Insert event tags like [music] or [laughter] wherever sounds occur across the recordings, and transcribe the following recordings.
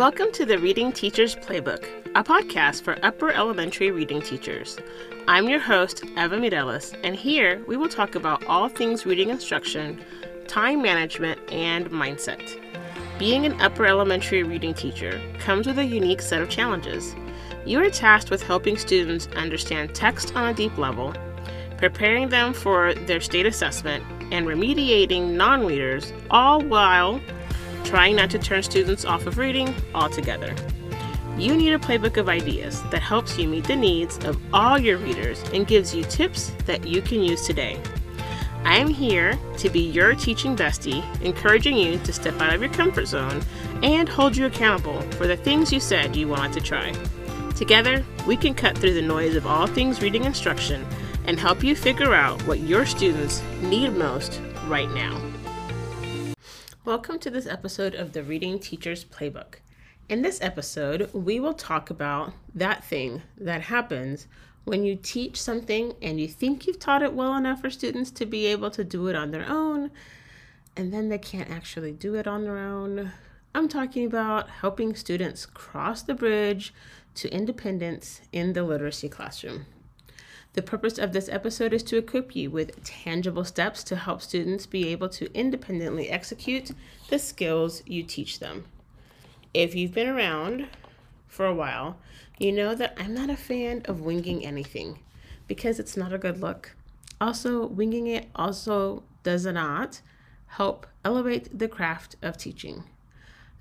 Welcome to the Reading Teachers Playbook, a podcast for upper elementary reading teachers. I'm your host, Eva Mireles, and here we will talk about all things reading instruction, time management, and mindset. Being an upper elementary reading teacher comes with a unique set of challenges. You are tasked with helping students understand text on a deep level, preparing them for their state assessment, and remediating non readers, all while trying not to turn students off of reading altogether. You need a playbook of ideas that helps you meet the needs of all your readers and gives you tips that you can use today. I am here to be your teaching bestie, encouraging you to step out of your comfort zone and hold you accountable for the things you said you wanted to try. Together, we can cut through the noise of all things reading instruction and help you figure out what your students need most right now. Welcome to this episode of the Reading Teacher's Playbook. In this episode, we will talk about that thing that happens when you teach something and you think you've taught it well enough for students to be able to do it on their own, and then they can't actually do it on their own. I'm talking about helping students cross the bridge to independence in the literacy classroom. The purpose of this episode is to equip you with tangible steps to help students be able to independently execute the skills you teach them. If you've been around for a while, you know that I'm not a fan of winging anything because it's not a good look. Also, winging it also does not help elevate the craft of teaching.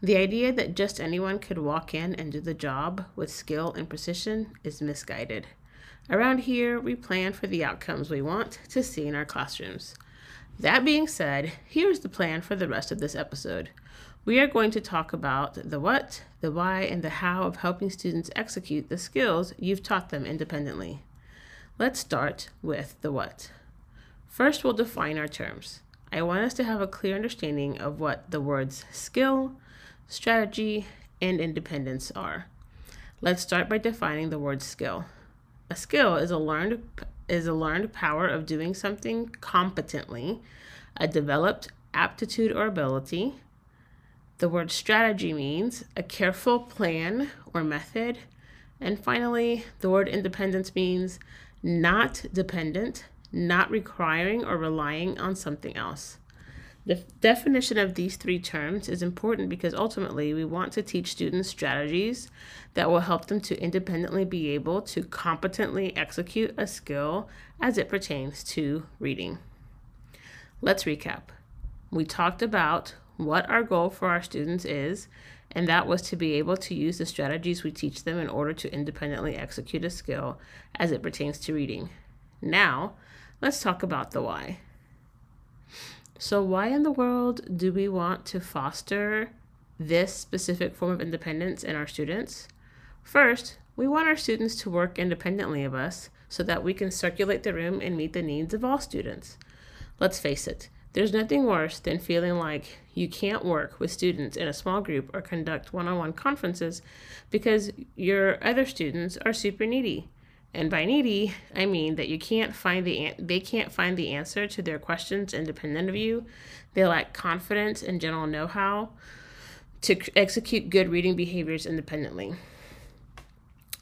The idea that just anyone could walk in and do the job with skill and precision is misguided. Around here, we plan for the outcomes we want to see in our classrooms. That being said, here's the plan for the rest of this episode. We are going to talk about the what, the why, and the how of helping students execute the skills you've taught them independently. Let's start with the what. First, we'll define our terms. I want us to have a clear understanding of what the words skill, strategy, and independence are. Let's start by defining the word skill. A skill is a learned is a learned power of doing something competently, a developed aptitude or ability. The word strategy means a careful plan or method. And finally, the word independence means not dependent, not requiring or relying on something else. The definition of these three terms is important because ultimately we want to teach students strategies that will help them to independently be able to competently execute a skill as it pertains to reading. Let's recap. We talked about what our goal for our students is, and that was to be able to use the strategies we teach them in order to independently execute a skill as it pertains to reading. Now, let's talk about the why. So, why in the world do we want to foster this specific form of independence in our students? First, we want our students to work independently of us so that we can circulate the room and meet the needs of all students. Let's face it, there's nothing worse than feeling like you can't work with students in a small group or conduct one on one conferences because your other students are super needy. And by needy, I mean that you can't find the an- they can't find the answer to their questions independent of you. They lack confidence and general know-how to c- execute good reading behaviors independently.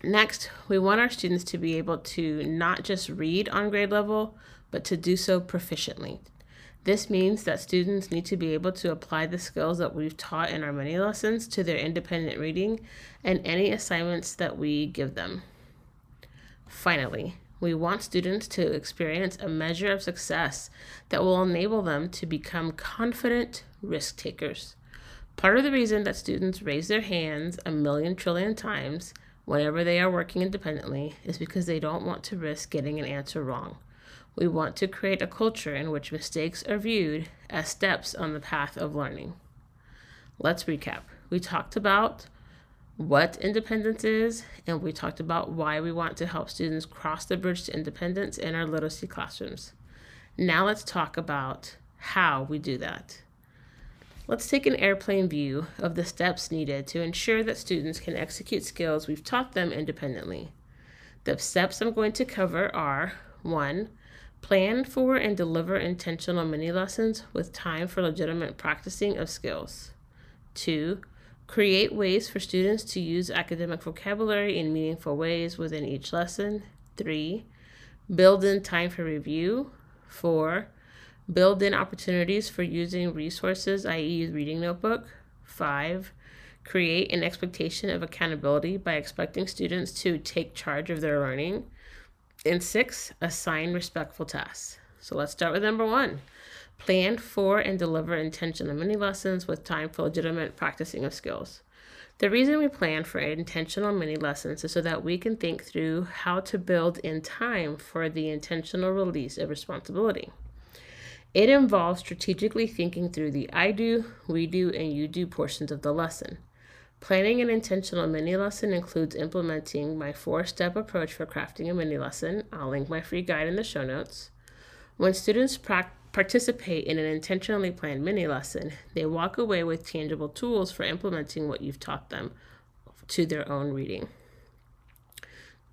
Next, we want our students to be able to not just read on grade level, but to do so proficiently. This means that students need to be able to apply the skills that we've taught in our mini lessons to their independent reading and any assignments that we give them. Finally, we want students to experience a measure of success that will enable them to become confident risk takers. Part of the reason that students raise their hands a million trillion times whenever they are working independently is because they don't want to risk getting an answer wrong. We want to create a culture in which mistakes are viewed as steps on the path of learning. Let's recap. We talked about what independence is, and we talked about why we want to help students cross the bridge to independence in our literacy classrooms. Now let's talk about how we do that. Let's take an airplane view of the steps needed to ensure that students can execute skills we've taught them independently. The steps I'm going to cover are 1. Plan for and deliver intentional mini lessons with time for legitimate practicing of skills. 2 Create ways for students to use academic vocabulary in meaningful ways within each lesson. Three, build in time for review. Four, build in opportunities for using resources, i.e., reading notebook. Five, create an expectation of accountability by expecting students to take charge of their learning. And six, assign respectful tasks. So let's start with number one Plan for and deliver intentional mini lessons with time for legitimate practicing of skills. The reason we plan for intentional mini lessons is so that we can think through how to build in time for the intentional release of responsibility. It involves strategically thinking through the I do, we do, and you do portions of the lesson. Planning an intentional mini lesson includes implementing my four step approach for crafting a mini lesson. I'll link my free guide in the show notes. When students practice participate in an intentionally planned mini lesson, they walk away with tangible tools for implementing what you've taught them to their own reading.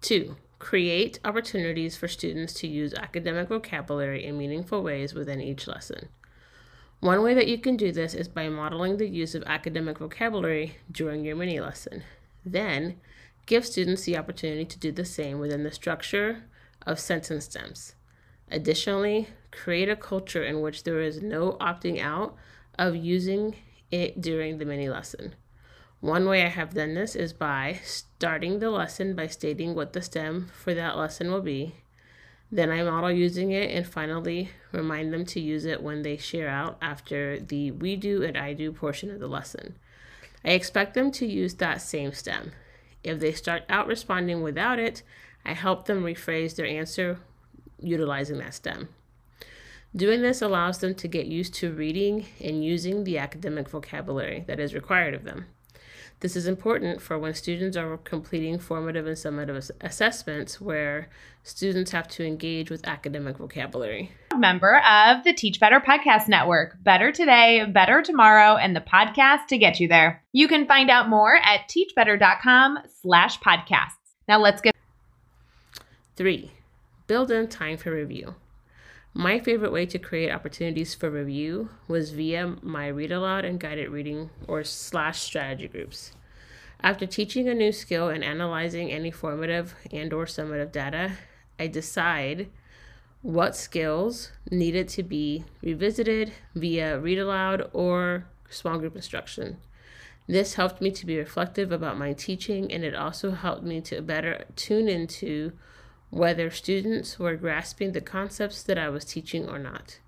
Two, create opportunities for students to use academic vocabulary in meaningful ways within each lesson. One way that you can do this is by modeling the use of academic vocabulary during your mini lesson. Then, give students the opportunity to do the same within the structure of sentence stems. Additionally, create a culture in which there is no opting out of using it during the mini lesson. One way I have done this is by starting the lesson by stating what the stem for that lesson will be. Then I model using it and finally remind them to use it when they share out after the we do and I do portion of the lesson. I expect them to use that same stem. If they start out responding without it, I help them rephrase their answer utilizing that stem. Doing this allows them to get used to reading and using the academic vocabulary that is required of them. This is important for when students are completing formative and summative assessments where students have to engage with academic vocabulary. Member of the Teach Better Podcast Network. Better today, better tomorrow, and the podcast to get you there. You can find out more at teachbetter.com slash podcasts. Now let's get three Build in time for review. My favorite way to create opportunities for review was via my read aloud and guided reading or slash strategy groups. After teaching a new skill and analyzing any formative and or summative data, I decide what skills needed to be revisited via read aloud or small group instruction. This helped me to be reflective about my teaching and it also helped me to better tune into whether students were grasping the concepts that I was teaching or not.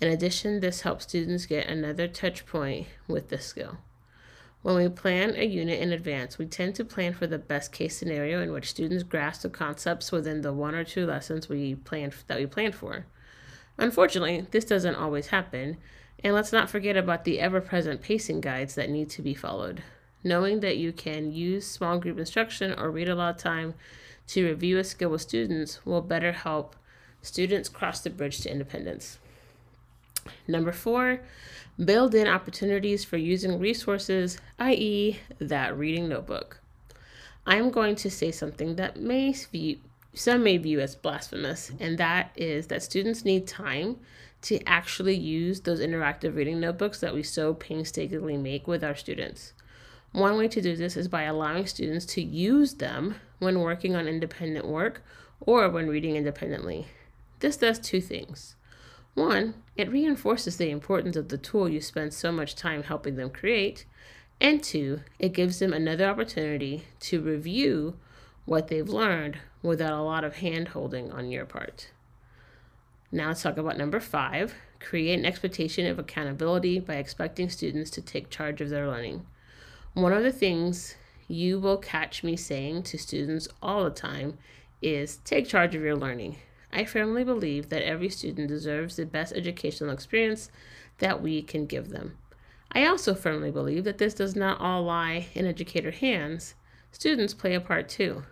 In addition, this helps students get another touch point with the skill. When we plan a unit in advance, we tend to plan for the best case scenario in which students grasp the concepts within the one or two lessons we planned that we planned for. Unfortunately, this doesn't always happen, and let's not forget about the ever-present pacing guides that need to be followed. Knowing that you can use small group instruction or read aloud time to review a skill with students will better help students cross the bridge to independence. Number four, build in opportunities for using resources, i.e., that reading notebook. I'm going to say something that may view, some may view as blasphemous, and that is that students need time to actually use those interactive reading notebooks that we so painstakingly make with our students. One way to do this is by allowing students to use them when working on independent work or when reading independently. This does two things. One, it reinforces the importance of the tool you spend so much time helping them create. And two, it gives them another opportunity to review what they've learned without a lot of hand holding on your part. Now let's talk about number five create an expectation of accountability by expecting students to take charge of their learning. One of the things you will catch me saying to students all the time is take charge of your learning. I firmly believe that every student deserves the best educational experience that we can give them. I also firmly believe that this does not all lie in educator hands. Students play a part too.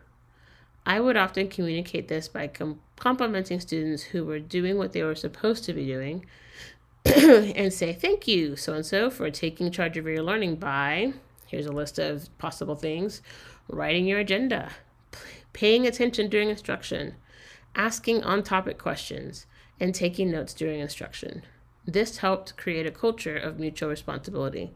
I would often communicate this by com- complimenting students who were doing what they were supposed to be doing [clears throat] and say, Thank you, so and so, for taking charge of your learning by Here's a list of possible things writing your agenda, paying attention during instruction, asking on topic questions, and taking notes during instruction. This helped create a culture of mutual responsibility.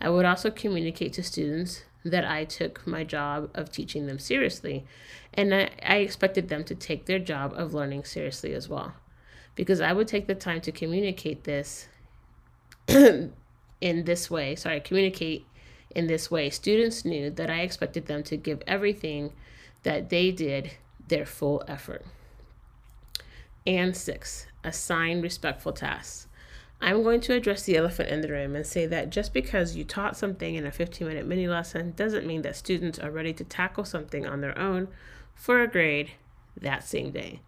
I would also communicate to students that I took my job of teaching them seriously, and I, I expected them to take their job of learning seriously as well. Because I would take the time to communicate this [clears throat] in this way, sorry, communicate in this way. Students knew that I expected them to give everything that they did their full effort. And six, assign respectful tasks. I'm going to address the elephant in the room and say that just because you taught something in a 15 minute mini lesson doesn't mean that students are ready to tackle something on their own for a grade that same day.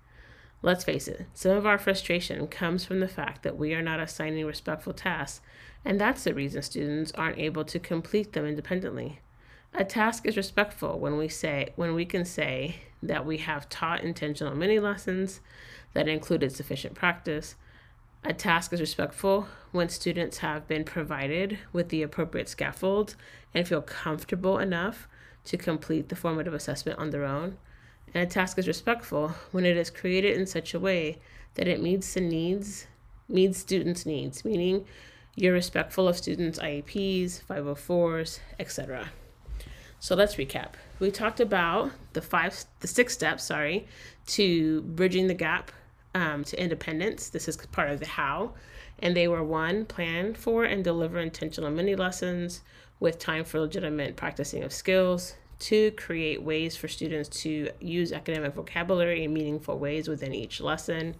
Let's face it, some of our frustration comes from the fact that we are not assigning respectful tasks, and that's the reason students aren't able to complete them independently. A task is respectful when we say when we can say that we have taught intentional mini lessons that included sufficient practice a task is respectful when students have been provided with the appropriate scaffolds and feel comfortable enough to complete the formative assessment on their own. And a task is respectful when it is created in such a way that it meets the needs, meets students' needs, meaning you're respectful of students' IEPs, 504s, etc. So let's recap. We talked about the five, the six steps, sorry, to bridging the gap um, to independence. This is part of the how. And they were one, plan for and deliver intentional mini lessons with time for legitimate practicing of skills. Two, create ways for students to use academic vocabulary in meaningful ways within each lesson.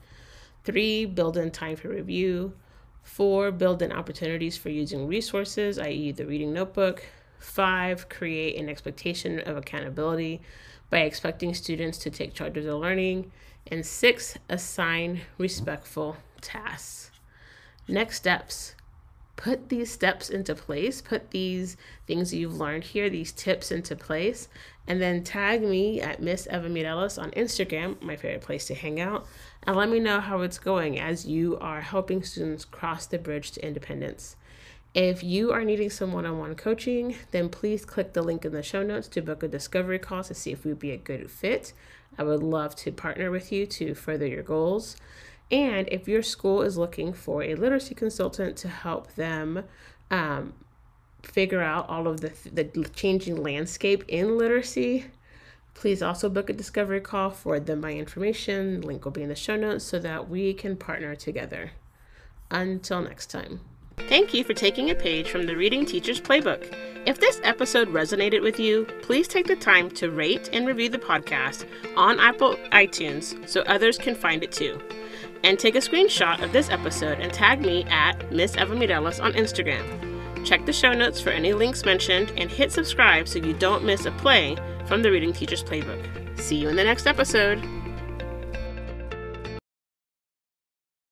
Three, build in time for review. Four, build in opportunities for using resources, i.e., the reading notebook. Five, create an expectation of accountability by expecting students to take charge of their learning. And six, assign respectful tasks. Next steps. Put these steps into place, put these things you've learned here, these tips into place, and then tag me at Miss Eva Mireles on Instagram, my favorite place to hang out, and let me know how it's going as you are helping students cross the bridge to independence. If you are needing some one on one coaching, then please click the link in the show notes to book a discovery call to see if we'd be a good fit. I would love to partner with you to further your goals. And if your school is looking for a literacy consultant to help them um, figure out all of the, the changing landscape in literacy, please also book a discovery call, forward them my information. Link will be in the show notes so that we can partner together. Until next time. Thank you for taking a page from the Reading Teacher's Playbook. If this episode resonated with you, please take the time to rate and review the podcast on Apple iTunes so others can find it too. And take a screenshot of this episode and tag me at Miss Eva Mireles on Instagram. Check the show notes for any links mentioned and hit subscribe so you don't miss a play from the Reading Teacher's Playbook. See you in the next episode.